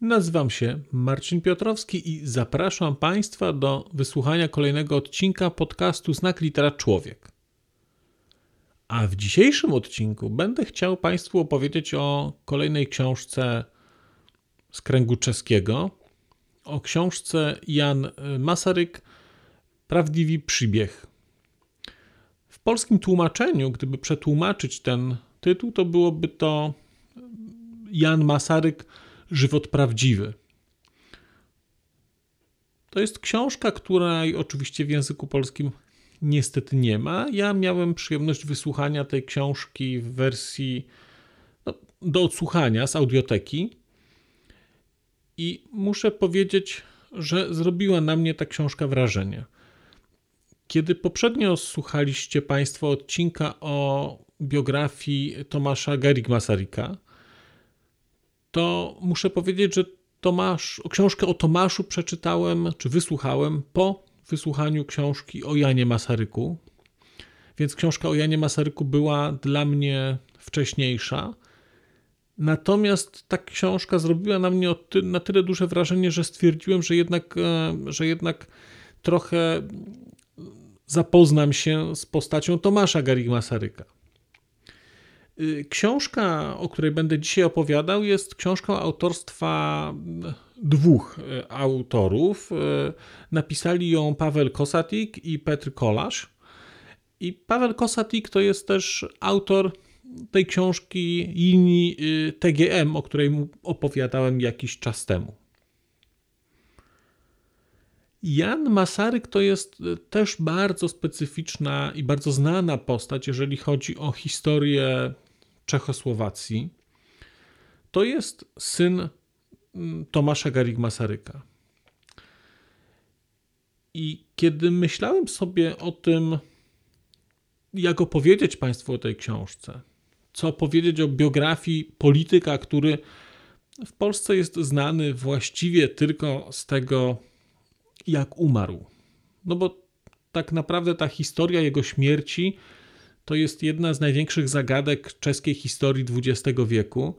Nazywam się Marcin Piotrowski i zapraszam Państwa do wysłuchania kolejnego odcinka podcastu Znak Litera Człowiek. A w dzisiejszym odcinku będę chciał Państwu opowiedzieć o kolejnej książce z kręgu czeskiego, o książce Jan Masaryk Prawdziwy przybieg. W polskim tłumaczeniu, gdyby przetłumaczyć ten tytuł, to byłoby to Jan Masaryk Żywot prawdziwy. To jest książka, której oczywiście w języku polskim niestety nie ma. Ja miałem przyjemność wysłuchania tej książki w wersji no, do odsłuchania z audioteki. I muszę powiedzieć, że zrobiła na mnie ta książka wrażenie. Kiedy poprzednio słuchaliście Państwo odcinka o biografii Tomasza Garig Masarika, to muszę powiedzieć, że Tomasz, książkę o Tomaszu przeczytałem, czy wysłuchałem po wysłuchaniu książki o Janie Masaryku. Więc książka o Janie Masaryku była dla mnie wcześniejsza. Natomiast ta książka zrobiła na mnie na tyle duże wrażenie, że stwierdziłem, że jednak, e, że jednak trochę zapoznam się z postacią Tomasza Garig Masaryka. Y, książka, o której będę dzisiaj opowiadał, jest książką autorstwa dwóch y, autorów. Y, napisali ją Paweł Kosatik i Petr Kolasz. I Paweł Kosatik to jest też autor tej książki linii TGM, o której opowiadałem jakiś czas temu. Jan Masaryk to jest też bardzo specyficzna i bardzo znana postać, jeżeli chodzi o historię Czechosłowacji, to jest syn mm, Tomasza Garig-Masaryka. I kiedy myślałem sobie o tym, jak opowiedzieć Państwu o tej książce, co powiedzieć o biografii polityka, który w Polsce jest znany właściwie tylko z tego, jak umarł. No bo tak naprawdę ta historia jego śmierci to jest jedna z największych zagadek czeskiej historii XX wieku,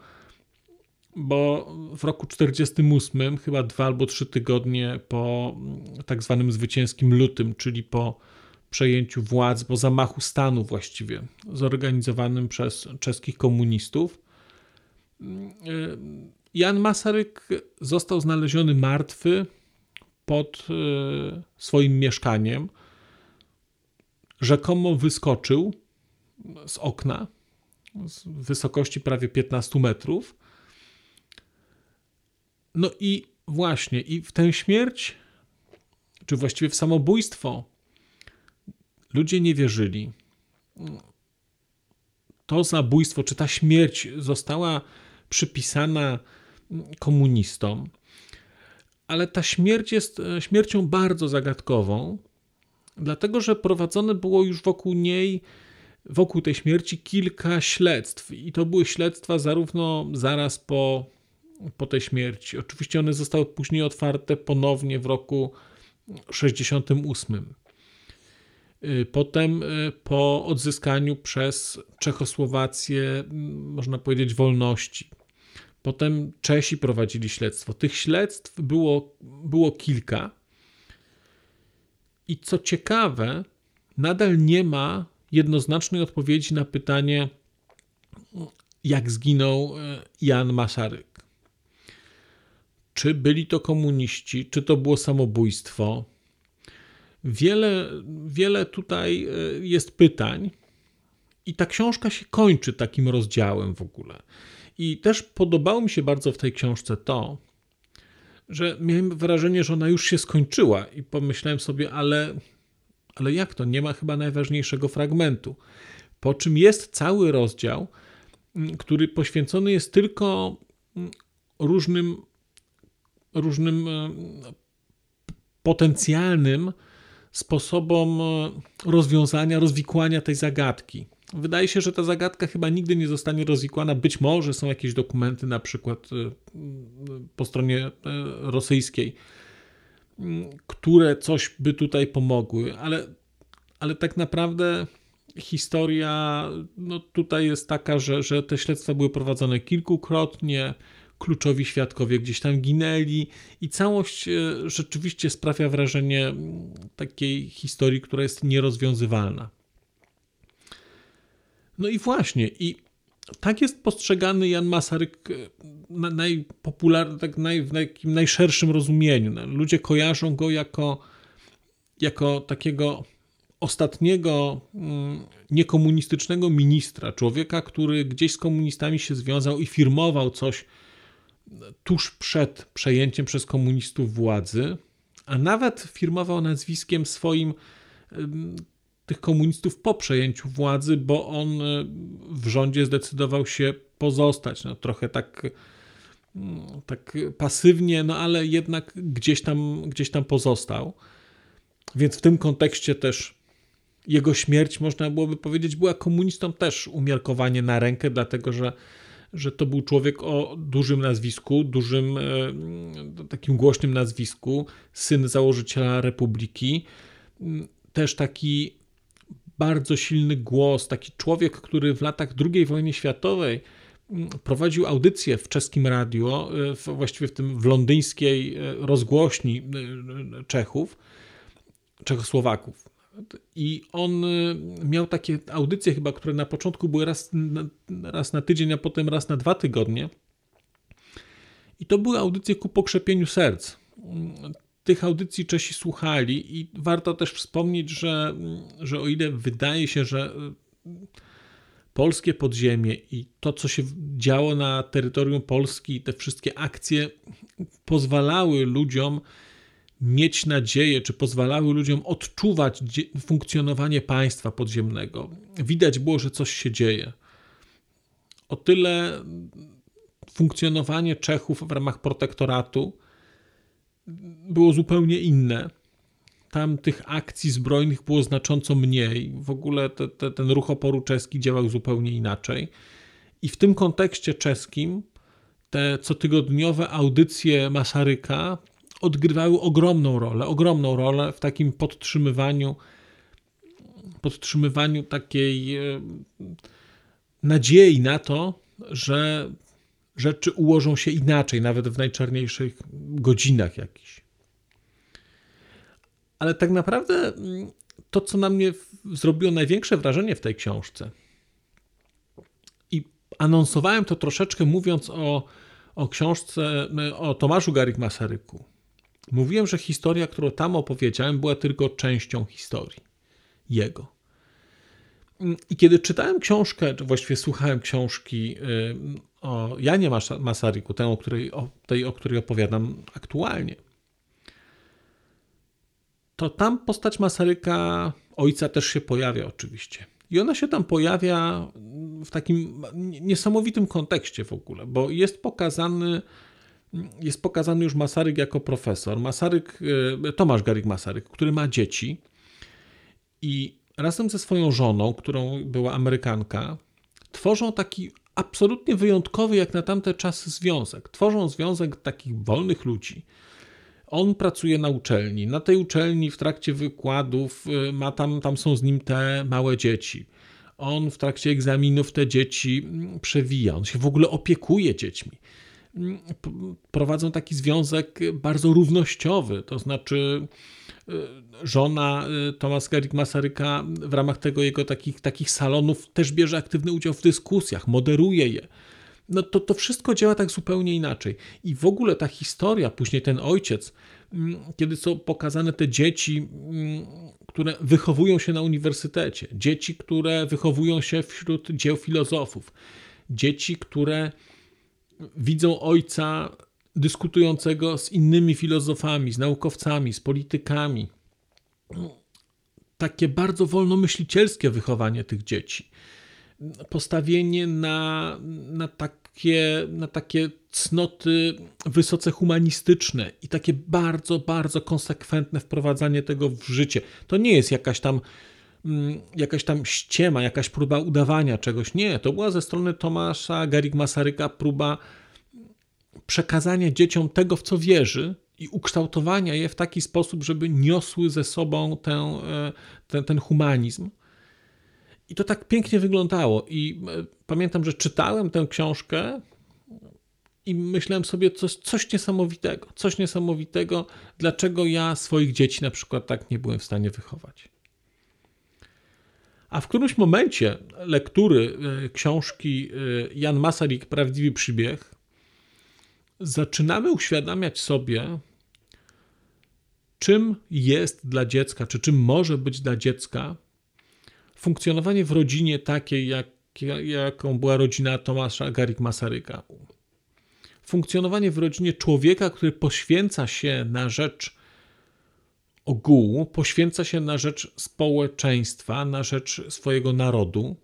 bo w roku 1948, chyba dwa albo trzy tygodnie po tak zwanym zwycięskim lutym, czyli po przejęciu władzy, po zamachu stanu właściwie, zorganizowanym przez czeskich komunistów, Jan Masaryk został znaleziony martwy pod e, swoim mieszkaniem. Rzekomo wyskoczył z okna z wysokości prawie 15 metrów. No i właśnie, i w tę śmierć, czy właściwie w samobójstwo, ludzie nie wierzyli. To zabójstwo, czy ta śmierć została przypisana komunistom, ale ta śmierć jest e, śmiercią bardzo zagadkową, dlatego że prowadzone było już wokół niej wokół tej śmierci kilka śledztw i to były śledztwa zarówno zaraz po, po tej śmierci. Oczywiście one zostały później otwarte ponownie w roku 68. Y, potem y, po odzyskaniu przez Czechosłowację, można powiedzieć, wolności. Potem Czesi prowadzili śledztwo. Tych śledztw było, było kilka. I co ciekawe, nadal nie ma jednoznacznej odpowiedzi na pytanie, jak zginął e, Jan Masaryk. Czy byli to komuniści, czy to było samobójstwo? Wiele, wiele tutaj e, jest pytań, i ta książka się kończy takim rozdziałem w ogóle. I też podobało mi się bardzo w tej książce to, że miałem wrażenie, że ona już się skończyła, i pomyślałem sobie, ale ale jak to? Nie ma chyba najważniejszego fragmentu. Po czym jest cały rozdział, mm, który poświęcony jest tylko mm, różnym, różnym e, potencjalnym sposobom rozwiązania, rozwikłania tej zagadki. Wydaje się, że ta zagadka chyba nigdy nie zostanie rozwikłana. Być może są jakieś dokumenty, na przykład po stronie rosyjskiej, które coś by tutaj pomogły, ale, ale tak naprawdę historia no tutaj jest taka, że, że te śledztwa były prowadzone kilkukrotnie, kluczowi świadkowie gdzieś tam ginęli i całość e, rzeczywiście sprawia wrażenie takiej historii, która jest nierozwiązywalna. No i właśnie, i tak jest postrzegany Jan Masaryk e, na najpopularnym, tak naj, w takim najszerszym rozumieniu. No, ludzie kojarzą go jako, jako takiego ostatniego mm, niekomunistycznego ministra, człowieka, który gdzieś z komunistami się związał i firmował coś tuż przed przejęciem przez komunistów władzy, a nawet firmował nazwiskiem swoim tych komunistów po przejęciu władzy, bo on e, w rządzie zdecydował się pozostać. No, trochę tak, mm, tak pasywnie, no ale jednak gdzieś tam, gdzieś tam pozostał. Więc w tym kontekście też jego śmierć, można byłoby powiedzieć, była komunistą też umiarkowanie na rękę, dlatego że, że to był człowiek o dużym nazwisku, dużym, e, takim głośnym nazwisku, syn założyciela republiki. Też taki bardzo silny głos, taki człowiek, który w latach II wojny światowej prowadził audycję w czeskim radio, e, właściwie w tym w londyńskiej e, rozgłośni Czechów, Czechosłowaków i on miał takie audycje chyba, które na początku były raz raz na tydzień, a potem raz na dwa tygodnie. I to były audycje ku pokrzepieniu serc. Tych audycji Czesi słuchali i warto też wspomnieć, że, że o ile wydaje się, że y, polskie podziemie i to, co się działo na terytorium Polski, te wszystkie akcje pozwalały ludziom mieć nadzieję, czy pozwalały ludziom odczuwać funkcjonowanie państwa podziemnego. Widać było, że coś się dzieje. O tyle funkcjonowanie Czechów w ramach protektoratu było zupełnie inne. Tam tych akcji zbrojnych było znacząco mniej. W ogóle te, te, ten ruch oporu czeski działał zupełnie inaczej. I w tym kontekście czeskim te cotygodniowe audycje Masaryka odgrywały ogromną rolę, ogromną rolę w takim podtrzymywaniu, podtrzymywaniu takiej e, nadziei na to, że rzeczy ułożą się inaczej, nawet w najczarniejszych godzinach jakichś. Ale tak naprawdę mm, to, co na mnie zrobiło największe wrażenie w tej książce, i anonsowałem to troszeczkę mówiąc o, o książce o Tomaszu Garik Masaryku, Mówiłem, że historia, którą tam opowiedziałem, była tylko częścią historii jego. I kiedy czytałem książkę, czy właściwie słuchałem książki o Janie Masaryku, tej o, której, o, tej, o której opowiadam aktualnie, to tam postać Masaryka, ojca też się pojawia oczywiście. I ona się tam pojawia w takim niesamowitym kontekście w ogóle, bo jest pokazany jest pokazany już Masaryk jako profesor. Masaryk, e, Tomasz Garik Masaryk, który ma dzieci i razem ze swoją żoną, którą była Amerykanka, tworzą taki absolutnie wyjątkowy jak na tamte czasy związek. Tworzą związek takich wolnych ludzi. On pracuje na uczelni. Na tej uczelni w trakcie wykładów e, ma tam, tam są z nim te małe dzieci. On w trakcie egzaminów te dzieci mm, przewija. On się w ogóle opiekuje dziećmi prowadzą taki związek bardzo równościowy, to znaczy e, żona e, Tomasz Garik Masaryka w ramach tego jego takich, takich salonów też bierze aktywny udział w dyskusjach, moderuje je. No to, to wszystko działa tak zupełnie inaczej. I w ogóle ta historia, później ten ojciec, kiedy są pokazane te dzieci, które wychowują się na uniwersytecie, dzieci, które wychowują się wśród dzieł filozofów, dzieci, które widzą ojca dyskutującego z innymi filozofami, z naukowcami, z politykami. Takie bardzo wolnomyślicielskie wychowanie tych dzieci. Postawienie na, na tak takie, na takie cnoty wysoce humanistyczne i takie bardzo, bardzo konsekwentne wprowadzanie tego w życie. To nie jest jakaś tam jakaś tam ściema, jakaś próba udawania czegoś. Nie, to była ze strony Tomasza Garik Masaryka próba przekazania dzieciom tego, w co wierzy i ukształtowania je w taki sposób, żeby niosły ze sobą ten, ten, ten humanizm. I to tak pięknie wyglądało. I e, pamiętam, że czytałem tę książkę i myślałem sobie coś, coś niesamowitego, coś niesamowitego, dlaczego ja swoich dzieci na przykład tak nie byłem w stanie wychować. A w którymś momencie lektury e, książki e, Jan Masaryk Prawdziwy przybieg zaczynamy uświadamiać sobie, czym jest dla dziecka, czy czym może być dla dziecka funkcjonowanie w rodzinie takiej, jak, jaką była rodzina Tomasza Garik Masaryka. Funkcjonowanie w rodzinie człowieka, który poświęca się na rzecz ogółu, poświęca się na rzecz społeczeństwa, na rzecz swojego narodu,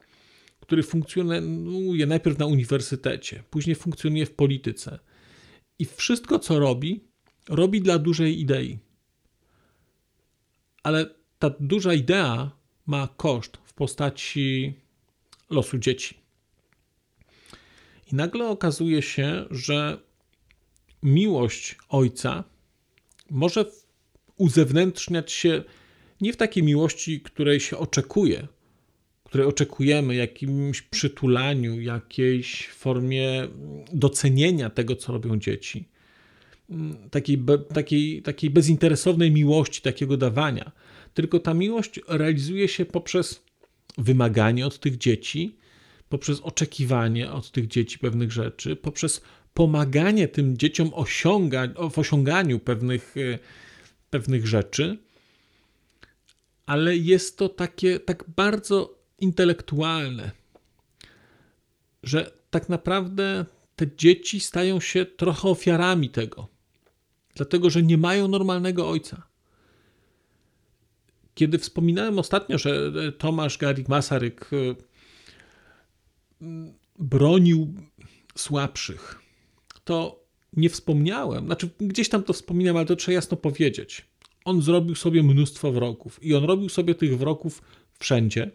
który funkcjonuje najpierw na uniwersytecie, później funkcjonuje w polityce. I wszystko, co robi, robi dla dużej idei. Ale ta duża idea ma koszt w postaci losu dzieci. I nagle okazuje się, że miłość ojca może uzewnętrzniać się nie w takiej miłości, której się oczekuje, której oczekujemy, jakimś przytulaniu, jakiejś formie docenienia tego, co robią dzieci, takiej, takiej, takiej bezinteresownej miłości, takiego dawania, tylko ta miłość realizuje się poprzez wymaganie od tych dzieci, poprzez oczekiwanie od tych dzieci pewnych rzeczy, poprzez pomaganie tym dzieciom osiąga, w osiąganiu pewnych, e, pewnych rzeczy, ale jest to takie tak bardzo intelektualne, że tak naprawdę te dzieci stają się trochę ofiarami tego, dlatego że nie mają normalnego ojca. Kiedy wspominałem ostatnio, że Tomasz Garik Masaryk e, bronił słabszych, to wspomniałem, znaczy gdzieś tam to wspominam, ale to trzeba jasno powiedzieć. On zrobił sobie mnóstwo wrogów i on robił sobie tych wrogów wszędzie.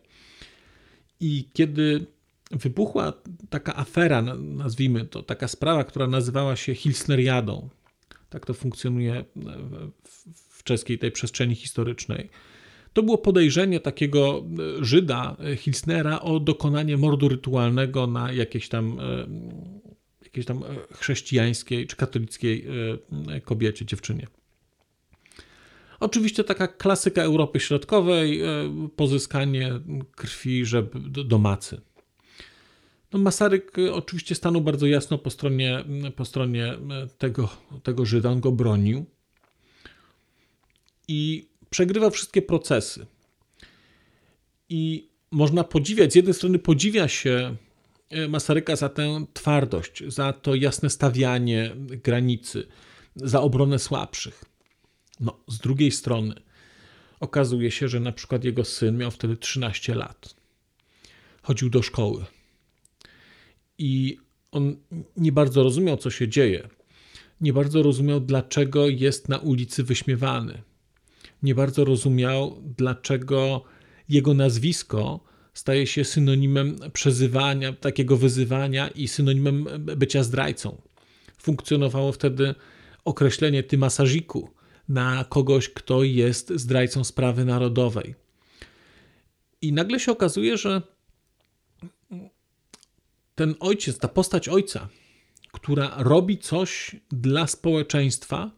I kiedy wybuchła taka afera, nazwijmy to, taka sprawa, która nazywała się Hilsneriadą, tak to funkcjonuje w czeskiej tej przestrzeni historycznej, to było podejrzenie takiego e, Żyda e, Hilsnera o dokonanie mordu rytualnego na jakiejś tam, e, jakiejś tam chrześcijańskiej czy katolickiej kobiecie, dziewczynie. Oczywiście taka klasyka Europy Środkowej, pozyskanie krwi żeby do, macy. No Masaryk oczywiście stanął bardzo jasno po stronie, po stronie tego, tego Żyda, on go bronił. I przegrywa wszystkie procesy. I można podziwiać, z jednej strony podziwia się e, Masaryka za tę twardość, za to jasne stawianie granicy, za obronę słabszych. No, z drugiej strony okazuje się, że na przykład jego syn miał wtedy 13 lat. Chodził do szkoły. I on nie bardzo rozumiał, co się dzieje. Nie bardzo rozumiał, dlaczego jest na ulicy wyśmiewany nie bardzo rozumiał, dlaczego jego nazwisko staje się synonimem przezywania, takiego wyzywania i synonimem bycia zdrajcą. Funkcjonowało wtedy określenie ty masażyku na kogoś, kto jest zdrajcą sprawy narodowej. I nagle się okazuje, że ten ojciec, ta postać ojca, która robi coś dla społeczeństwa,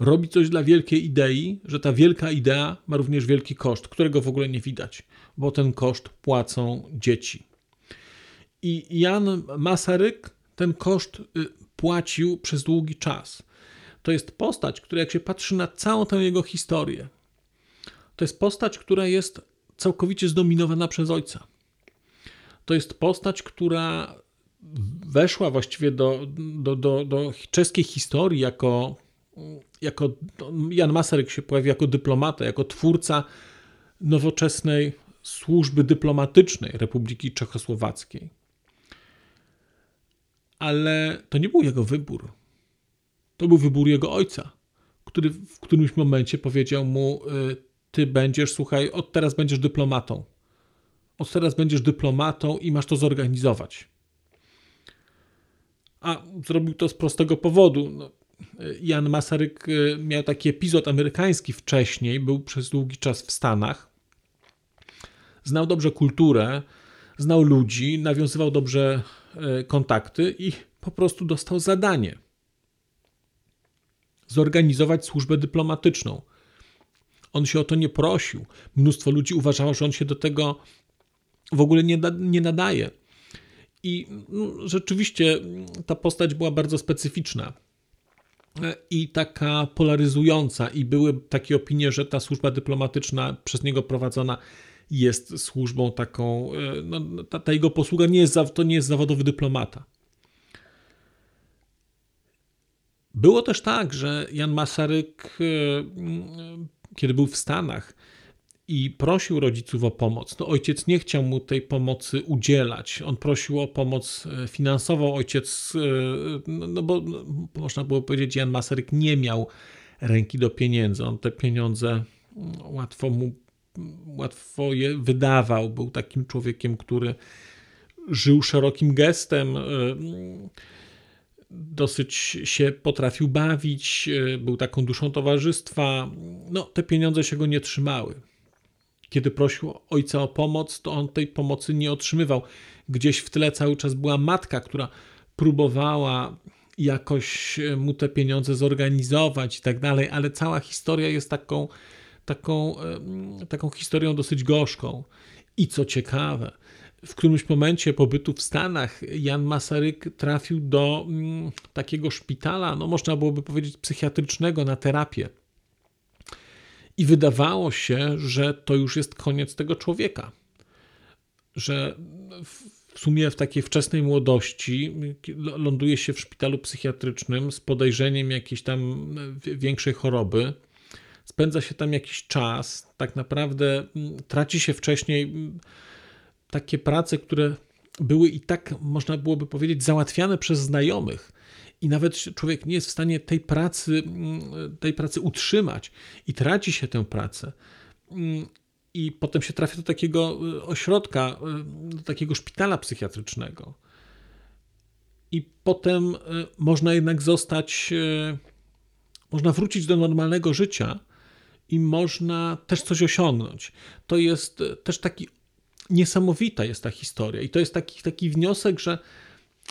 robi coś dla wielkiej idei, że ta wielka idea ma również wielki koszt, którego w ogóle nie widać, bo ten koszt płacą dzieci. I Jan Masaryk ten koszt y, płacił przez długi czas. To jest postać, która jak się patrzy na całą tę jego historię, to jest postać, która jest całkowicie zdominowana przez ojca. To jest postać, która weszła właściwie do, do, do, do czeskiej historii jako jako Jan Masaryk się pojawił jako dyplomata, jako twórca nowoczesnej służby dyplomatycznej Republiki Czechosłowackiej. ale to nie był jego wybór. To był wybór jego ojca, który w którymś momencie powiedział mu: y, Ty będziesz, słuchaj, od teraz będziesz dyplomatą. Od teraz będziesz dyplomatą i masz to zorganizować. A zrobił to z prostego powodu. No, Jan Masaryk y, miał taki epizod amerykański wcześniej, był przez długi czas w Stanach. Znał dobrze kulturę, znał ludzi, nawiązywał dobrze y, kontakty i po prostu dostał zadanie zorganizować służbę dyplomatyczną. On się o to nie prosił. Mnóstwo ludzi uważało, że on się do tego w ogóle nie, nie nadaje. I no, rzeczywiście ta postać była bardzo specyficzna i taka polaryzująca, i były takie opinie, że ta służba dyplomatyczna przez niego prowadzona jest służbą taką, e, no, ta, ta jego posługa nie jest, to nie jest zawodowy dyplomata. Było też tak, że Jan Masaryk, e, kiedy był w Stanach, i prosił rodziców o pomoc. No, ojciec nie chciał mu tej pomocy udzielać. On prosił o pomoc e, finansową. Ojciec, e, no, no bo no, można było powiedzieć, Jan Masaryk nie miał ręki do pieniędzy. On te pieniądze mm, łatwo mu łatwo je wydawał. Był takim człowiekiem, który żył szerokim gestem. E, dosyć się potrafił bawić, był taką duszą towarzystwa. No, te pieniądze się go nie trzymały kiedy prosił ojca o pomoc, to on tej pomocy nie otrzymywał. Gdzieś w tle cały czas była matka, która próbowała jakoś e, mu te pieniądze zorganizować i tak dalej, ale cała historia jest taką, taką, taką historią dosyć gorzką. I co ciekawe, w którymś momencie pobytu w Stanach Jan Masaryk trafił do mm, takiego szpitala, no można byłoby powiedzieć psychiatrycznego na terapię i wydawało się, że to już jest koniec tego człowieka. Że w sumie w takiej wczesnej młodości ląduje się w szpitalu psychiatrycznym z podejrzeniem jakiejś tam większej choroby. Spędza się tam jakiś czas, tak naprawdę traci się wcześniej takie prace, które były i tak, można byłoby powiedzieć, załatwiane przez znajomych i nawet człowiek nie jest w stanie tej pracy, mm, tej pracy utrzymać i traci się tę pracę. Mm, I potem się trafia do takiego y, ośrodka, y, do takiego szpitala psychiatrycznego. I potem y, można jednak zostać, można wrócić do normalnego życia i można też coś osiągnąć. To jest też taki niesamowita jest ta historia i to jest taki, taki wniosek, że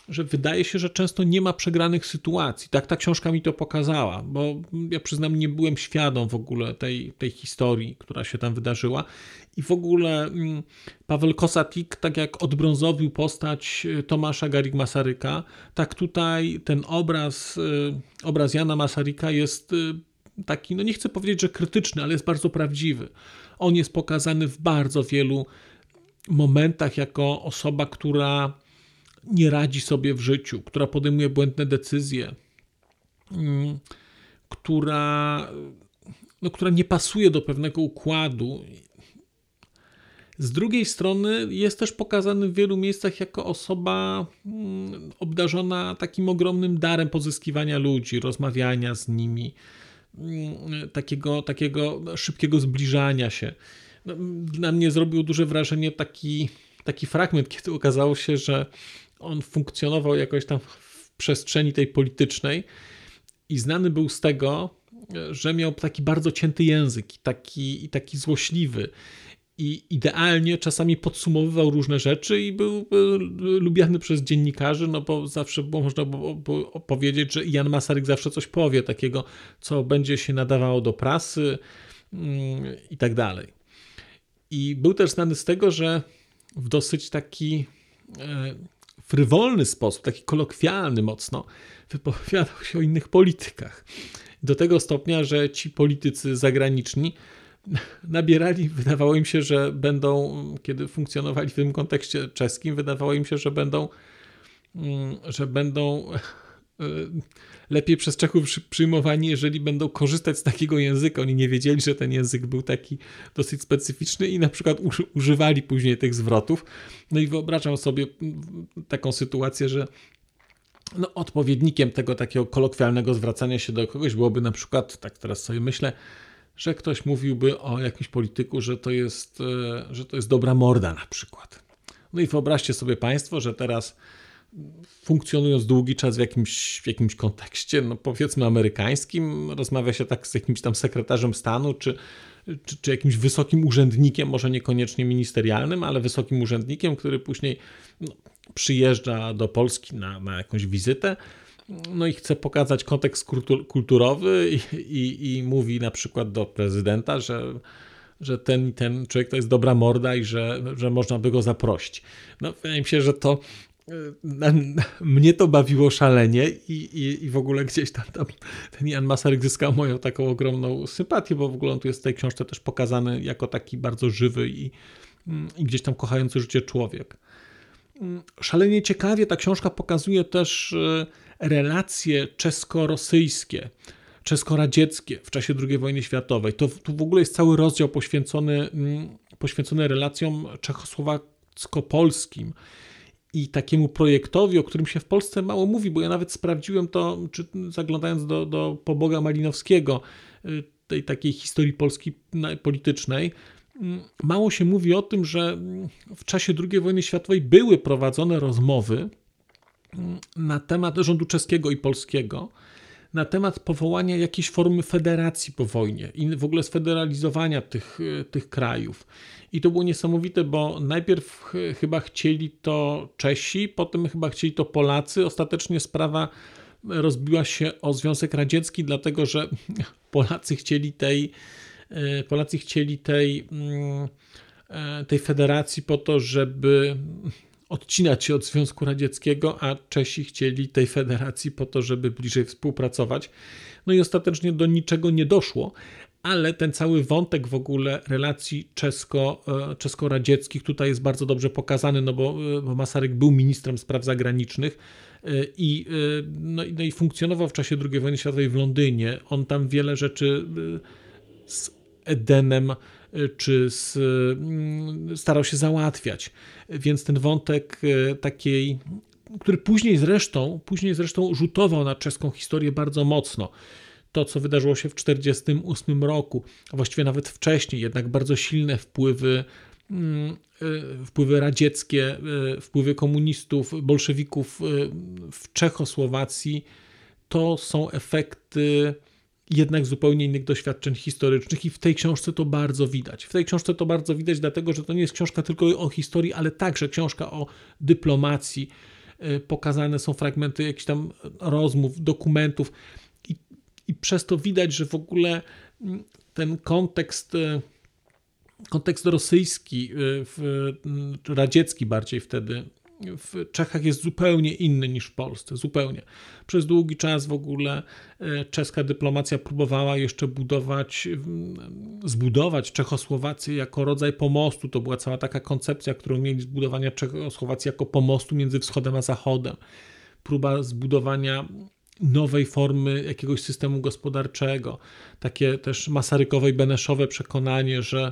że wydaje się, że często nie ma przegranych sytuacji. Tak ta książka mi to pokazała, bo ja przyznam, nie byłem świadom w ogóle tej, tej historii, która się tam wydarzyła. I w ogóle mm, Paweł Kosatik, tak jak odbrązowił postać y, Tomasza Garik Masaryka, tak tutaj ten obraz, y, obraz Jana Masaryka jest y, taki, no nie chcę powiedzieć, że krytyczny, ale jest bardzo prawdziwy. On jest pokazany w bardzo wielu momentach jako osoba, która nie radzi sobie w życiu, która podejmuje błędne decyzje, mm, która, no, która nie pasuje do pewnego układu. Z drugiej strony jest też pokazany w wielu miejscach jako osoba mm, obdarzona takim ogromnym darem pozyskiwania ludzi, rozmawiania z nimi, mm, takiego, takiego szybkiego zbliżania się. No, dla mnie zrobił duże wrażenie taki, taki fragment, kiedy okazało się, że on funkcjonował jakoś tam w przestrzeni tej politycznej i znany był z tego, że miał taki bardzo cięty język i taki, i taki złośliwy. I idealnie czasami podsumowywał różne rzeczy i był, lubiany przez dziennikarzy, no bo zawsze było, można było, było powiedzieć, że Jan Masaryk zawsze coś powie, takiego, co będzie się nadawało do prasy mm, i tak dalej. I był też znany z tego, że w dosyć taki e, frywolny sposób, taki kolokwialny mocno, wypowiadał się o innych politykach. Do tego stopnia, że ci politycy zagraniczni nabierali, wydawało im się, że będą, kiedy funkcjonowali w tym kontekście czeskim, wydawało im się, że będą, mm, że będą lepiej przez Czechów przyjmowani, jeżeli będą korzystać z takiego języka. Oni nie wiedzieli, że ten język był taki dosyć specyficzny i na przykład używali później tych zwrotów. No i wyobrażam sobie taką sytuację, że no, odpowiednikiem tego takiego kolokwialnego zwracania się do kogoś byłoby na przykład, tak teraz sobie myślę, że ktoś mówiłby o jakimś polityku, że to jest, e, że to jest dobra morda na przykład. No i wyobraźcie sobie Państwo, że teraz funkcjonując długi czas w jakimś, w jakimś kontekście, no powiedzmy amerykańskim, rozmawia się tak z jakimś tam sekretarzem stanu, czy, czy, czy jakimś wysokim urzędnikiem, może niekoniecznie ministerialnym, ale wysokim urzędnikiem, który później no, przyjeżdża do Polski na, na jakąś wizytę, no i chce pokazać kontekst kulturowy i, i, i mówi na przykład do prezydenta, że że ten ten człowiek to jest dobra morda i że, że można by go zaprosić. No, wydaje mi się, że to mnie to bawiło szalenie i, i, i w ogóle gdzieś tam, tam ten Jan Masaryk zyskał moją taką ogromną sympatię, bo w ogóle on tu jest w tej książce też pokazany jako taki bardzo żywy i, i gdzieś tam kochający życie człowiek. Szalenie ciekawie ta książka pokazuje też e, relacje czesko-rosyjskie, czesko-radzieckie w czasie II wojny światowej. To tu w ogóle jest cały rozdział poświęcony, poświęcony relacjom czechosłowacko-polskim i takiemu projektowi, o którym się w Polsce mało mówi, bo ja nawet sprawdziłem to, czy zaglądając do, do poboga Malinowskiego, y, tej takiej historii Polski politycznej, mm, mało się mówi o tym, że mm, w czasie II wojny światowej były prowadzone rozmowy mm, na temat rządu czeskiego i polskiego, na temat powołania jakiejś formy federacji po wojnie i w ogóle sfederalizowania tych, y, tych krajów. I to było niesamowite, bo najpierw chyba chcieli to Czesi, potem chyba chcieli to Polacy. Ostatecznie sprawa rozbiła się o Związek Radziecki, dlatego że Polacy chcieli tej, e, Polacy chcieli tej, mm, e, tej federacji po to, żeby odcinać się od Związku Radzieckiego, a Czesi chcieli tej federacji po to, żeby bliżej współpracować. No i ostatecznie do niczego nie doszło, ale ten cały wątek w ogóle relacji czesko, e, czesko-radzieckich tutaj jest bardzo dobrze pokazany, no bo, e, bo Masaryk był ministrem spraw zagranicznych e, i, no, no i funkcjonował w czasie II wojny światowej w Londynie. On tam wiele rzeczy z Edenem czy z, mm, starał się załatwiać. Więc ten wątek takiej, który później zresztą, później zresztą rzutował na czeską historię bardzo mocno to, co wydarzyło się w 1948 roku, a właściwie nawet wcześniej, jednak bardzo silne wpływy, mm, e, wpływy radzieckie, e, wpływy komunistów, bolszewików e, w Czechosłowacji, to są efekty jednak zupełnie innych doświadczeń historycznych i w tej książce to bardzo widać. W tej książce to bardzo widać, dlatego że to nie jest książka tylko o historii, ale także książka o dyplomacji. Pokazane są fragmenty jakichś tam rozmów, dokumentów i przez to widać, że w ogóle mm, ten kontekst, e, kontekst rosyjski, e, mm, radziecki bardziej wtedy, w Czechach jest zupełnie inny niż w Polsce, zupełnie. Przez długi czas w ogóle e, czeska dyplomacja próbowała jeszcze budować, zbudować Czechosłowację jako rodzaj pomostu. To była cała taka koncepcja, którą mieli zbudowania Czechosłowacji jako pomostu między wschodem a zachodem. Próba zbudowania nowej formy jakiegoś systemu gospodarczego. Takie też masarykowe i beneszowe przekonanie, że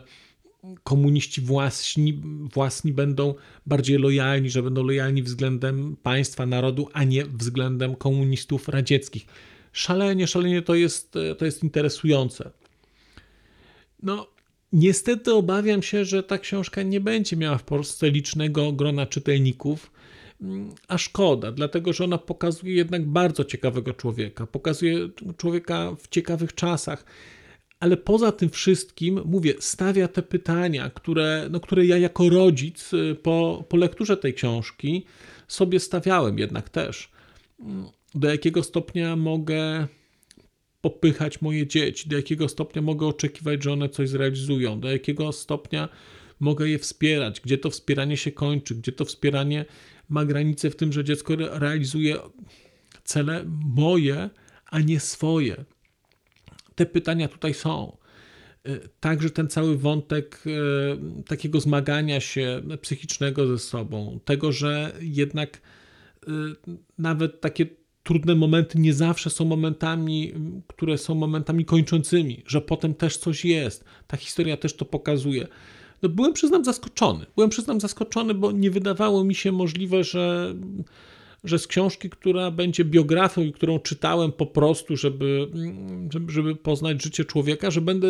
komuniści własni, własni będą bardziej lojalni, że będą lojalni względem państwa, narodu, a nie względem komunistów radzieckich. Szalenie, szalenie to jest, to jest interesujące. No, niestety obawiam się, że ta książka nie będzie miała w Polsce licznego grona czytelników, a szkoda, dlatego że ona pokazuje jednak bardzo ciekawego człowieka, pokazuje człowieka w ciekawych czasach. Ale poza tym wszystkim, mówię, stawia te pytania, które, no, które ja jako rodzic y, po, po lekturze tej książki sobie stawiałem jednak też. Do jakiego stopnia mogę popychać moje dzieci, do jakiego stopnia mogę oczekiwać, że one coś zrealizują, do jakiego stopnia mogę je wspierać, gdzie to wspieranie się kończy, gdzie to wspieranie ma granicę w tym, że dziecko realizuje cele moje, a nie swoje. Te pytania tutaj są. Y, także ten cały wątek y, takiego zmagania się psychicznego ze sobą, tego, że jednak y, nawet takie trudne momenty nie zawsze są momentami, które są momentami kończącymi, że potem też coś jest. Ta historia też to pokazuje no byłem przyznam zaskoczony. Byłem przyznam zaskoczony, bo nie wydawało mi się możliwe, że że z książki, która będzie biografią i którą czytałem po prostu, żeby, żeby, poznać życie człowieka, że będę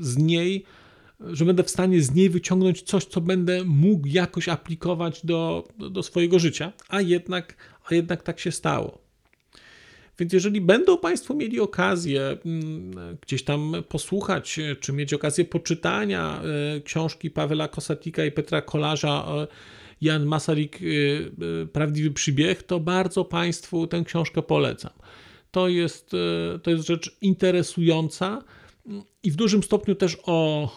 z niej, że będę w stanie z niej wyciągnąć coś, co będę mógł jakoś aplikować do, do swojego życia, a jednak, a jednak tak się stało. Więc jeżeli będą Państwo mieli okazję mm, gdzieś tam posłuchać, czy mieć okazję poczytania e, książki Pawela Kosatika i Petra Kolarza, e, Jan Masaryk, e, Prawdziwy Przybieg, to bardzo Państwu tę książkę polecam. To jest, to jest rzecz interesująca i w dużym stopniu też o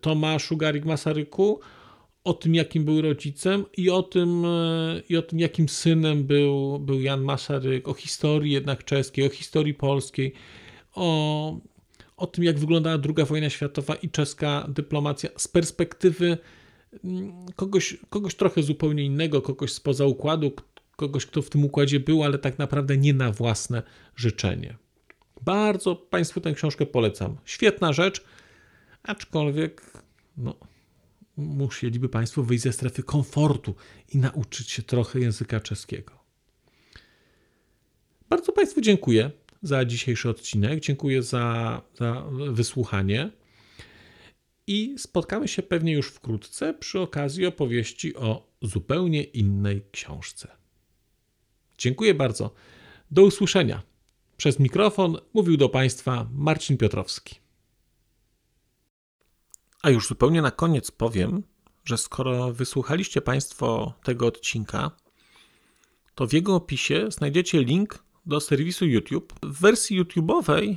Tomaszu Garik Masaryku, o tym, jakim był rodzicem i o tym, i o tym jakim synem był, był Jan Masaryk, o historii jednak czeskiej, o historii polskiej, o, o tym, jak wyglądała II wojna światowa i czeska dyplomacja z perspektywy kogoś, kogoś trochę zupełnie innego, kogoś spoza układu, kogoś, kto w tym układzie był, ale tak naprawdę nie na własne życzenie. Bardzo Państwu tę książkę polecam. Świetna rzecz, aczkolwiek no, musieliby Państwo wyjść ze strefy komfortu i nauczyć się trochę języka czeskiego. Bardzo Państwu dziękuję za dzisiejszy odcinek. Dziękuję za, za wysłuchanie. I spotkamy się pewnie już wkrótce przy okazji opowieści o zupełnie innej książce. Dziękuję bardzo. Do usłyszenia. Przez mikrofon mówił do Państwa Marcin Piotrowski. A już zupełnie na koniec powiem, że skoro wysłuchaliście Państwo tego odcinka, to w jego opisie znajdziecie link do serwisu YouTube. W wersji YouTube'owej